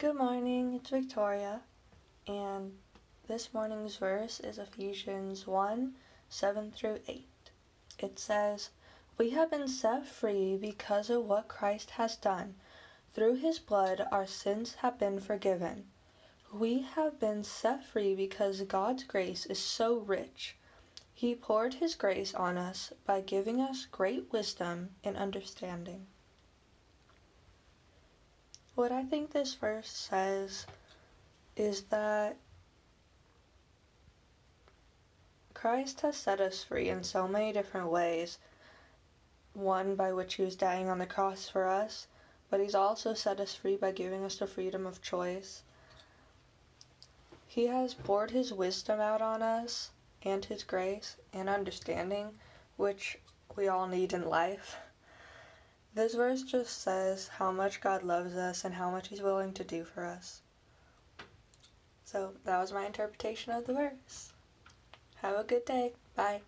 Good morning, it's Victoria, and this morning's verse is Ephesians 1 7 through 8. It says, We have been set free because of what Christ has done. Through his blood, our sins have been forgiven. We have been set free because God's grace is so rich. He poured his grace on us by giving us great wisdom and understanding. What I think this verse says is that Christ has set us free in so many different ways. One by which he was dying on the cross for us, but he's also set us free by giving us the freedom of choice. He has poured his wisdom out on us and his grace and understanding, which we all need in life. This verse just says how much God loves us and how much He's willing to do for us. So that was my interpretation of the verse. Have a good day. Bye.